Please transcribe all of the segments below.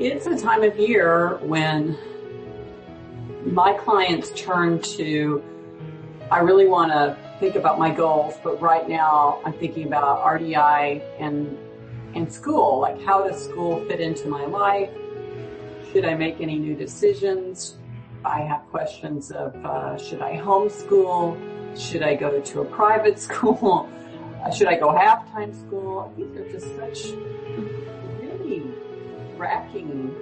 It's a time of year when my clients turn to, I really want to think about my goals, but right now I'm thinking about RDI and, and school. Like how does school fit into my life? Should I make any new decisions? I have questions of, uh, should I homeschool? Should I go to a private school? Should I go half-time school? These are just such racking,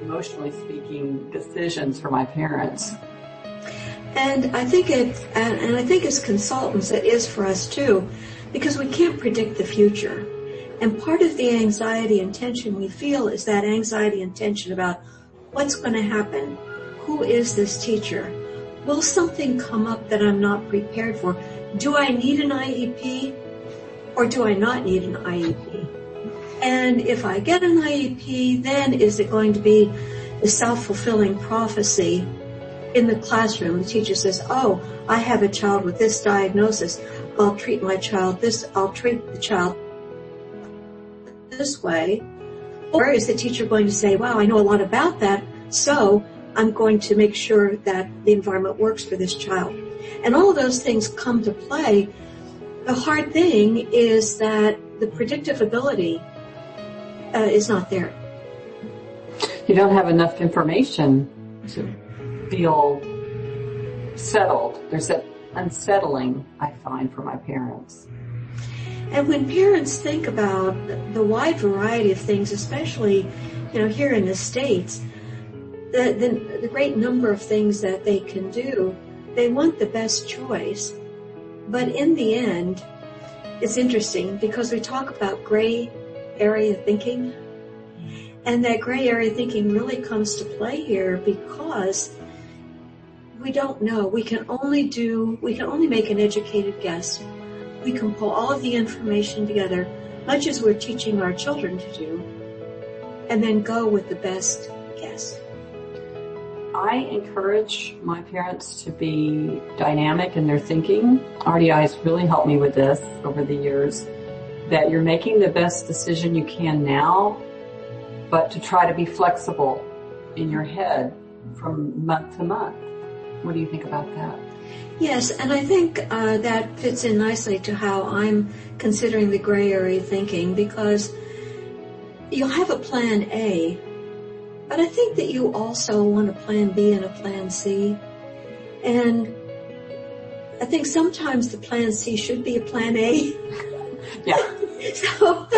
emotionally speaking, decisions for my parents. And I think it, and, and I think as consultants it is for us too, because we can't predict the future. And part of the anxiety and tension we feel is that anxiety and tension about what's going to happen. Who is this teacher? Will something come up that I'm not prepared for? Do I need an IEP or do I not need an IEP? And if I get an IEP, then is it going to be a self-fulfilling prophecy in the classroom, the teacher says, oh, I have a child with this diagnosis. I'll treat my child this, I'll treat the child this way. Or is the teacher going to say, wow, I know a lot about that, so I'm going to make sure that the environment works for this child. And all of those things come to play. The hard thing is that the predictive ability uh, is not there. You don't have enough information to feel settled. There's that unsettling I find for my parents. And when parents think about the wide variety of things, especially, you know, here in the States, the, the, the great number of things that they can do, they want the best choice. But in the end, it's interesting because we talk about gray area thinking. And that gray area thinking really comes to play here because we don't know. We can only do, we can only make an educated guess. We can pull all of the information together, much as we're teaching our children to do, and then go with the best guess. I encourage my parents to be dynamic in their thinking. RDI has really helped me with this over the years, that you're making the best decision you can now, but to try to be flexible in your head from month to month. What do you think about that? Yes, and I think uh, that fits in nicely to how I'm considering the gray area thinking because you'll have a plan A, but I think that you also want a plan B and a plan C. And I think sometimes the plan C should be a plan A. Yeah. so,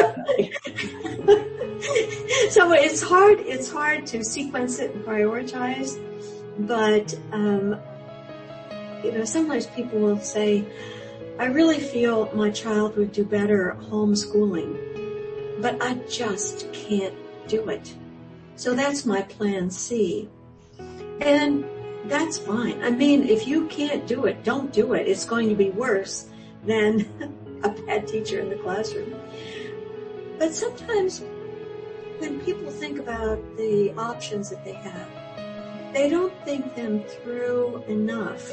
so it's hard, it's hard to sequence it and prioritize. But, um, you know, sometimes people will say, I really feel my child would do better homeschooling, but I just can't do it. So that's my plan C. And that's fine. I mean, if you can't do it, don't do it. It's going to be worse than a bad teacher in the classroom. But sometimes when people think about the options that they have, they don't think them through enough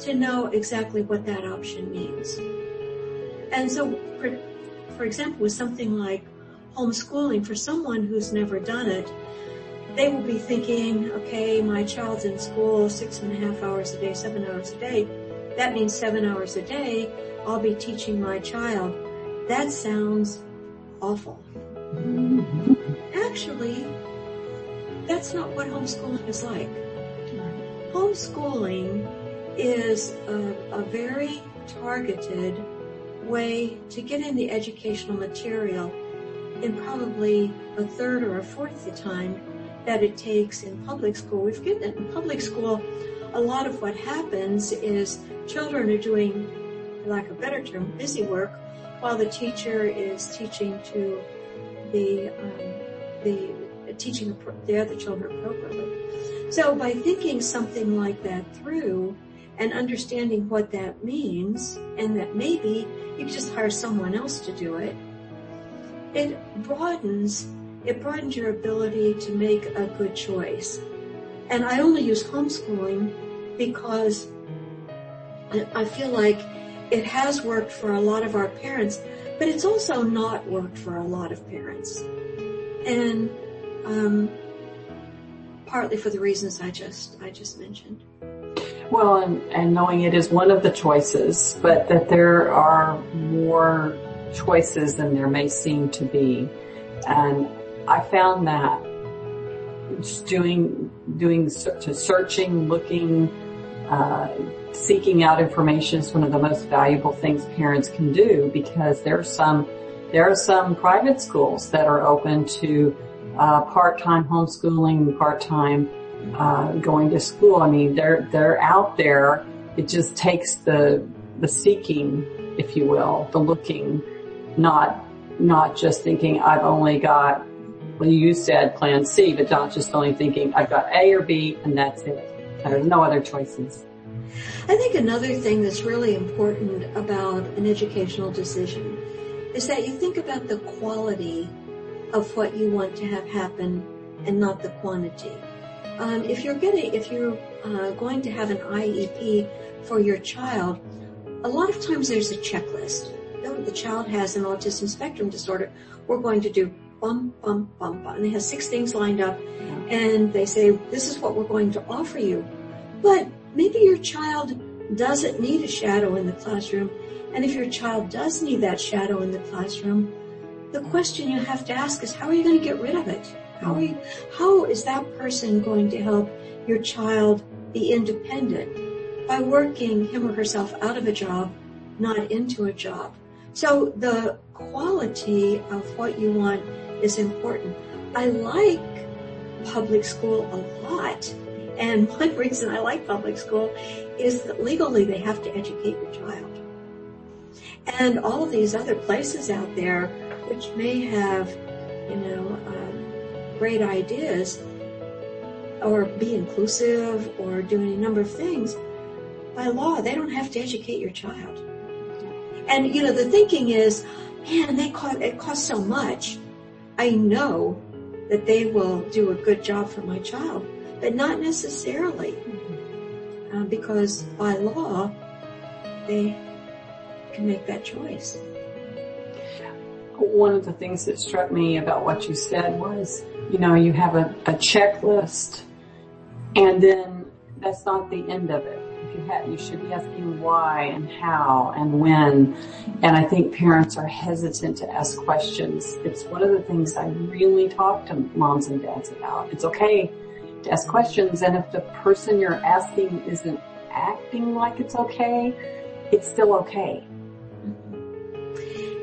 to know exactly what that option means. And so, for, for example, with something like homeschooling, for someone who's never done it, they will be thinking, okay, my child's in school six and a half hours a day, seven hours a day. That means seven hours a day. I'll be teaching my child. That sounds awful. Actually, that's not what homeschooling is like. Homeschooling is a, a very targeted way to get in the educational material in probably a third or a fourth the time that it takes in public school. We've given in public school, a lot of what happens is children are doing, lack of a better term, busy work while the teacher is teaching to the um, the teaching the other children appropriately. So by thinking something like that through and understanding what that means and that maybe you just hire someone else to do it, it broadens, it broadens your ability to make a good choice. And I only use homeschooling because I feel like it has worked for a lot of our parents, but it's also not worked for a lot of parents. And um, partly for the reasons I just I just mentioned. Well, and, and knowing it is one of the choices, but that there are more choices than there may seem to be. And I found that just doing, doing, searching, looking, uh, seeking out information is one of the most valuable things parents can do because there are some, there are some private schools that are open to uh, part-time homeschooling, part-time uh, going to school. I mean, they're they're out there. It just takes the the seeking, if you will, the looking, not not just thinking I've only got. Well, you said Plan C, but not just only thinking I've got A or B and that's it. There's no other choices. I think another thing that's really important about an educational decision is that you think about the quality of what you want to have happen and not the quantity. Um, if you're getting, if you're uh, going to have an IEP for your child, a lot of times there's a checklist. The child has an autism spectrum disorder. We're going to do bum, bum, bum, bum. And they have six things lined up and they say, this is what we're going to offer you. But maybe your child doesn't need a shadow in the classroom. And if your child does need that shadow in the classroom, the question you have to ask is, how are you going to get rid of it? How, you, how is that person going to help your child be independent by working him or herself out of a job, not into a job? So the quality of what you want is important. I like public school a lot. And one reason I like public school is that legally they have to educate your child. And all of these other places out there, which may have, you know, um, great ideas or be inclusive or do any number of things, by law, they don't have to educate your child. And, you know, the thinking is, man, they cost, it costs so much. I know that they will do a good job for my child, but not necessarily. Uh, because by law, they can make that choice. One of the things that struck me about what you said was you know, you have a, a checklist and then that's not the end of it. You have, you should be asking why and how and when. And I think parents are hesitant to ask questions. It's one of the things I really talk to moms and dads about. It's okay to ask questions and if the person you're asking isn't acting like it's okay, it's still okay.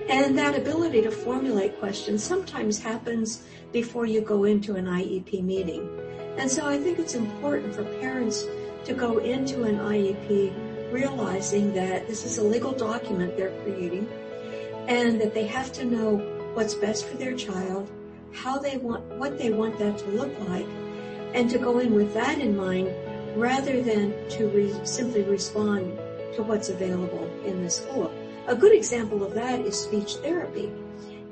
And that ability to formulate questions sometimes happens before you go into an IEP meeting. And so I think it's important for parents to go into an IEP realizing that this is a legal document they're creating and that they have to know what's best for their child, how they want, what they want that to look like, and to go in with that in mind rather than to re- simply respond to what's available in the school. A good example of that is speech therapy.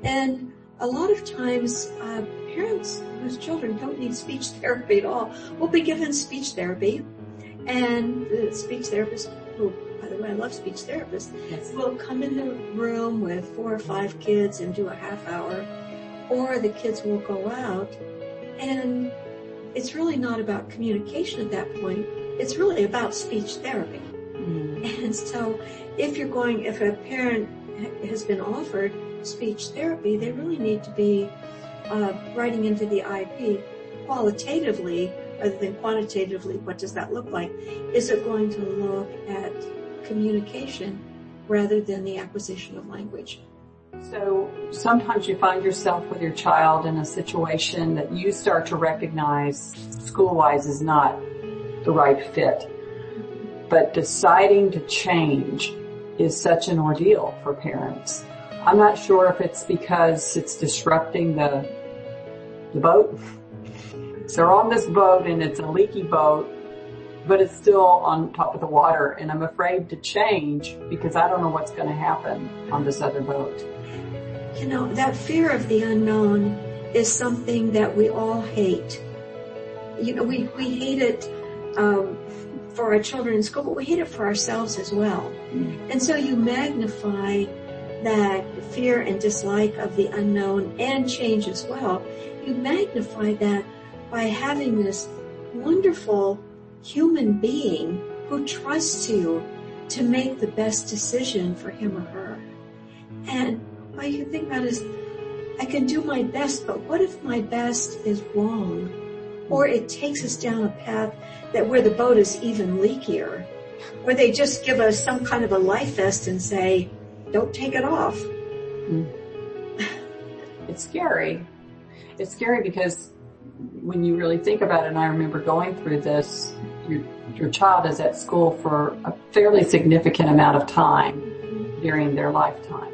And a lot of times, uh, parents whose children don't need speech therapy at all will be given speech therapy. And the speech therapist, who, by the way, I love speech therapists, yes. will come in the room with four or five kids and do a half hour. Or the kids will go out and it's really not about communication at that point. It's really about speech therapy. Mm. And so if you're going, if a parent has been offered speech therapy, they really need to be uh, writing into the IP qualitatively rather than quantitatively. What does that look like? Is it going to look at communication rather than the acquisition of language? So sometimes you find yourself with your child in a situation that you start to recognize school-wise is not the right fit. But deciding to change is such an ordeal for parents. I'm not sure if it's because it's disrupting the, the boat. So they're on this boat and it's a leaky boat, but it's still on top of the water and I'm afraid to change because I don't know what's going to happen on this other boat. You know, that fear of the unknown is something that we all hate. You know, we, we hate it, um, for our children in school, but we hate it for ourselves as well. Mm. And so you magnify that fear and dislike of the unknown and change as well, you magnify that by having this wonderful human being who trusts you to make the best decision for him or her. And what you think about is, I can do my best, but what if my best is wrong? Or it takes us down a path that where the boat is even leakier, or they just give us some kind of a life vest and say, don't take it off. Mm. It's scary. It's scary because when you really think about it, and I remember going through this, your, your child is at school for a fairly significant amount of time during their lifetime.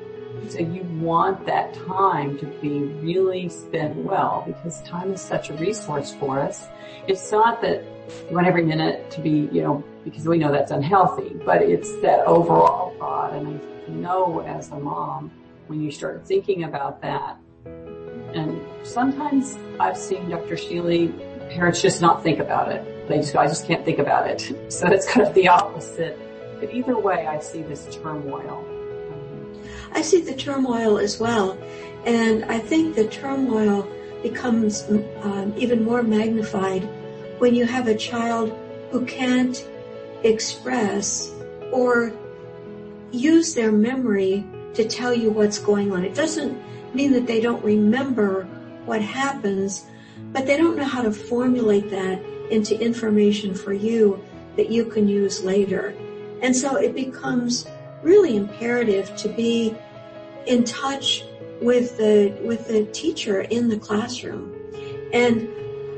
So you want that time to be really spent well because time is such a resource for us. It's not that you want every minute to be, you know, because we know that's unhealthy, but it's that overall thought. And I know as a mom, when you start thinking about that, and sometimes I've seen Dr. Sheely, parents just not think about it. They just I just can't think about it. So it's kind of the opposite. But either way, I see this turmoil I see the turmoil as well. And I think the turmoil becomes um, even more magnified when you have a child who can't express or use their memory to tell you what's going on. It doesn't mean that they don't remember what happens, but they don't know how to formulate that into information for you that you can use later. And so it becomes really imperative to be in touch with the with the teacher in the classroom. And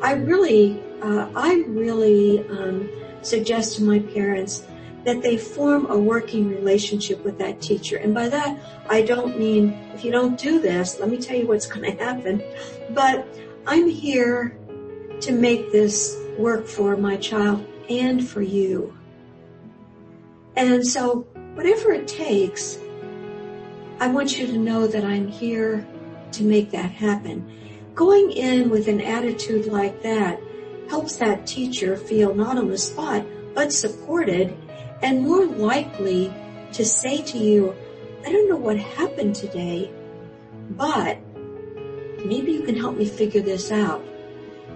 I really, uh, I really um, suggest to my parents that they form a working relationship with that teacher. And by that, I don't mean if you don't do this, let me tell you what's going to happen. But I'm here to make this work for my child and for you. And so whatever it takes, I want you to know that I'm here to make that happen. Going in with an attitude like that helps that teacher feel not on the spot, but supported and more likely to say to you, I don't know what happened today, but maybe you can help me figure this out.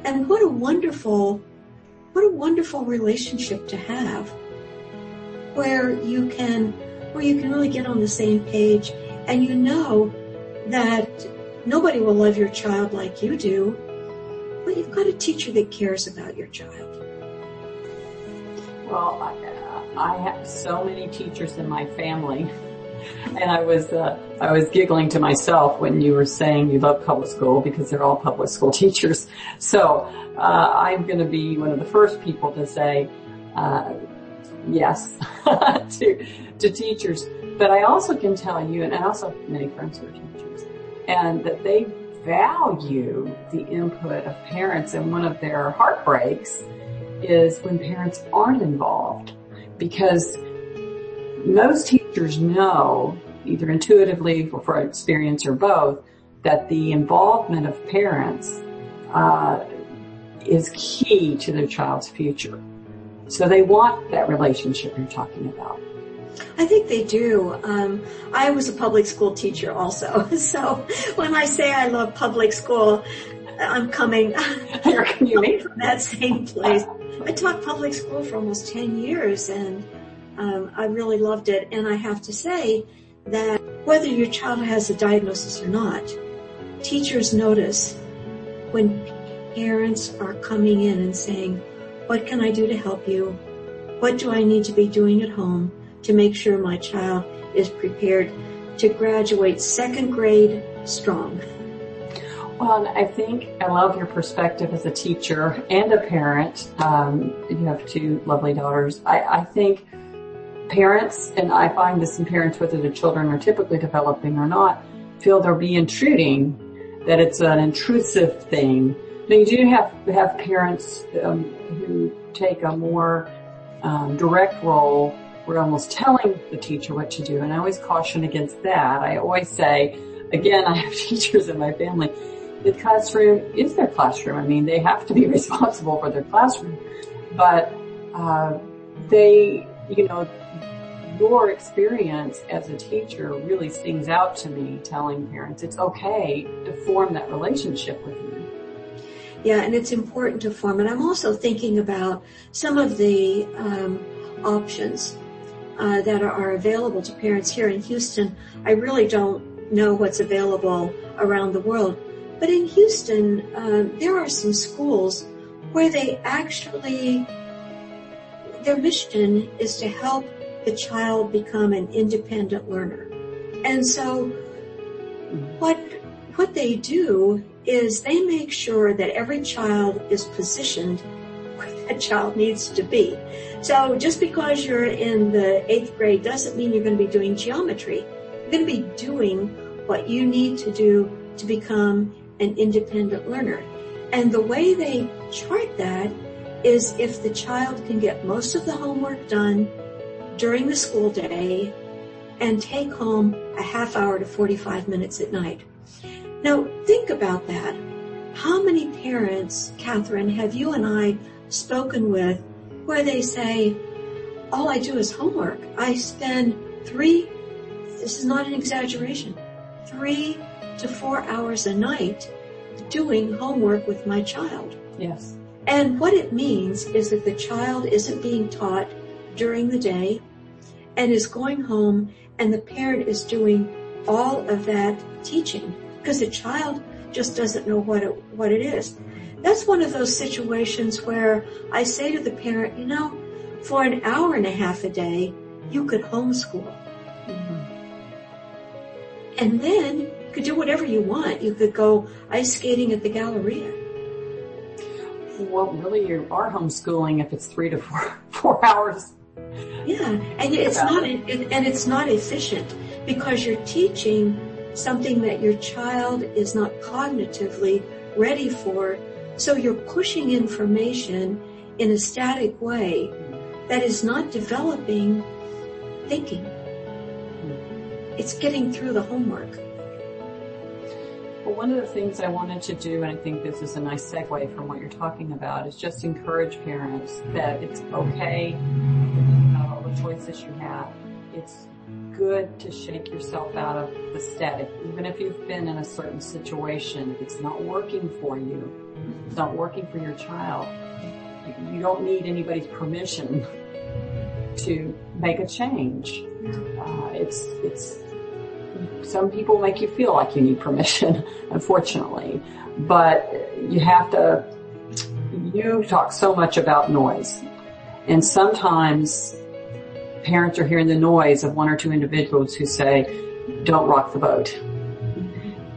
And what a wonderful, what a wonderful relationship to have where you can, where you can really get on the same page and you know that nobody will love your child like you do, but you've got a teacher that cares about your child. Well, I, I have so many teachers in my family. And I was, uh, I was giggling to myself when you were saying you love public school because they're all public school teachers. So, uh, I'm going to be one of the first people to say, uh, yes to, to teachers. But I also can tell you, and I also have many friends who are teachers, and that they value the input of parents. And one of their heartbreaks is when parents aren't involved because most teachers know either intuitively or for experience or both that the involvement of parents uh, is key to their child's future. So they want that relationship you're talking about. I think they do. Um, I was a public school teacher also, so when I say I love public school, I'm coming, You're coming from that same place. I taught public school for almost 10 years and um, I really loved it. And I have to say that whether your child has a diagnosis or not, teachers notice when parents are coming in and saying, what can I do to help you? What do I need to be doing at home? to make sure my child is prepared to graduate second grade strong. Well, I think I love your perspective as a teacher and a parent. Um, you have two lovely daughters. I, I think parents, and I find this in parents, whether the children are typically developing or not, feel they'll be intruding, that it's an intrusive thing. Now you do have have parents um, who take a more um, direct role we're almost telling the teacher what to do. And I always caution against that. I always say, again, I have teachers in my family. The classroom is their classroom. I mean, they have to be responsible for their classroom, but uh, they, you know, your experience as a teacher really stings out to me telling parents it's okay to form that relationship with me. Yeah, and it's important to form. And I'm also thinking about some of the um, options uh, that are available to parents here in Houston. I really don't know what's available around the world, but in Houston, uh, there are some schools where they actually their mission is to help the child become an independent learner. And so what what they do is they make sure that every child is positioned where that child needs to be. So just because you're in the eighth grade doesn't mean you're going to be doing geometry. You're going to be doing what you need to do to become an independent learner. And the way they chart that is if the child can get most of the homework done during the school day and take home a half hour to 45 minutes at night. Now think about that. How many parents, Catherine, have you and I spoken with where they say, all I do is homework. I spend three, this is not an exaggeration, three to four hours a night doing homework with my child. Yes. And what it means is that the child isn't being taught during the day and is going home and the parent is doing all of that teaching because the child just doesn't know what it, what it is. That's one of those situations where I say to the parent, you know, for an hour and a half a day, you could homeschool. Mm-hmm. And then could do whatever you want. You could go ice skating at the Galleria well, really you are homeschooling if it's three to four, four hours. Yeah, and it's not, and it's not efficient because you're teaching something that your child is not cognitively ready for. So you're pushing information in a static way that is not developing thinking. It's getting through the homework. Well, one of the things I wanted to do, and I think this is a nice segue from what you're talking about, is just encourage parents that it's okay about all the choices you have. It's good to shake yourself out of the static, even if you've been in a certain situation. If it's not working for you, it's not working for your child. You don't need anybody's permission to make a change. Uh, it's it's some people make you feel like you need permission, unfortunately. But you have to, you talk so much about noise. And sometimes parents are hearing the noise of one or two individuals who say, don't rock the boat.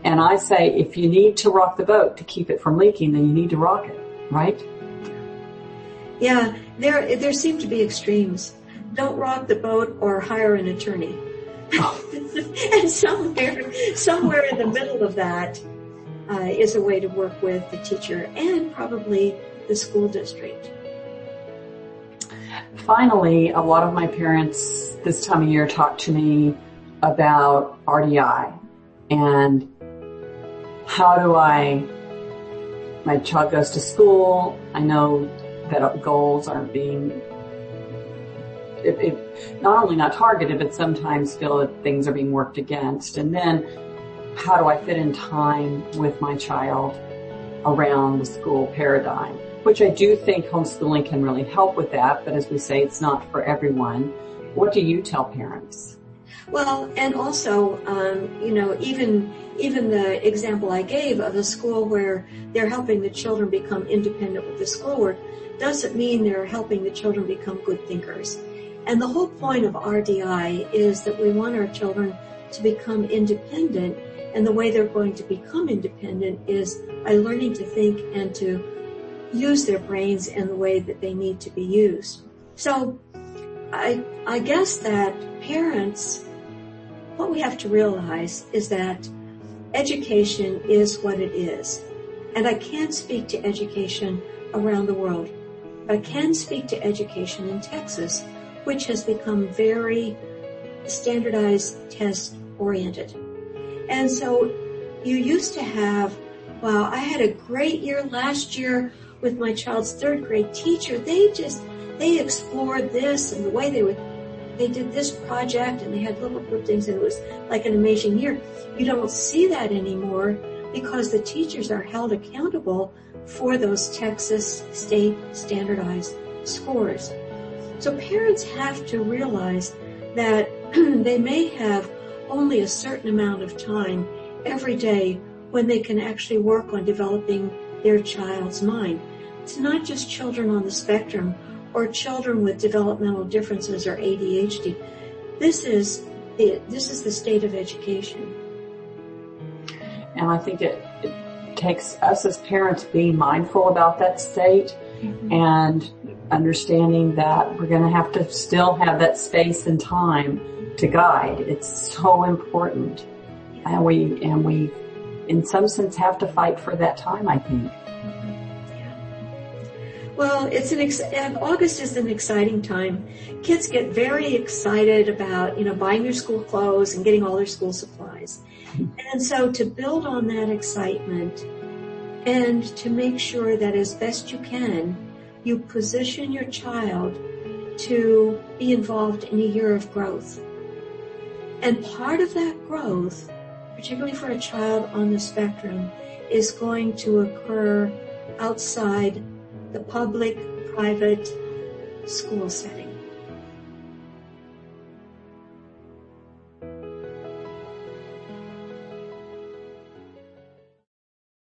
And I say, if you need to rock the boat to keep it from leaking, then you need to rock it, right? Yeah, there, there seem to be extremes. Don't rock the boat or hire an attorney. and somewhere, somewhere in the middle of that uh, is a way to work with the teacher and probably the school district. Finally, a lot of my parents this time of year talk to me about RDI and how do I, my child goes to school, I know that goals aren't being it, it, not only not targeted, but sometimes feel that things are being worked against. And then how do I fit in time with my child around the school paradigm? Which I do think homeschooling can really help with that, but as we say, it's not for everyone. What do you tell parents? Well, and also, um, you know, even even the example I gave of a school where they're helping the children become independent with the schoolwork doesn't mean they're helping the children become good thinkers. And the whole point of RDI is that we want our children to become independent and the way they're going to become independent is by learning to think and to use their brains in the way that they need to be used. So I, I guess that parents, what we have to realize is that education is what it is. And I can't speak to education around the world. But I can speak to education in Texas which has become very standardized test oriented. And so you used to have, wow, I had a great year last year with my child's third grade teacher. They just, they explored this and the way they would they did this project and they had little group things and it was like an amazing year. You don't see that anymore because the teachers are held accountable for those Texas state standardized scores. So parents have to realize that they may have only a certain amount of time every day when they can actually work on developing their child's mind. It's not just children on the spectrum or children with developmental differences or ADHD. This is the, this is the state of education. And I think it, it takes us as parents being mindful about that state mm-hmm. and understanding that we're going to have to still have that space and time to guide. It's so important. And we, and we, in some sense, have to fight for that time, I think. Well, it's an ex- August is an exciting time. Kids get very excited about, you know, buying their school clothes and getting all their school supplies. And so to build on that excitement and to make sure that as best you can, you position your child to be involved in a year of growth. And part of that growth, particularly for a child on the spectrum, is going to occur outside the public, private school setting.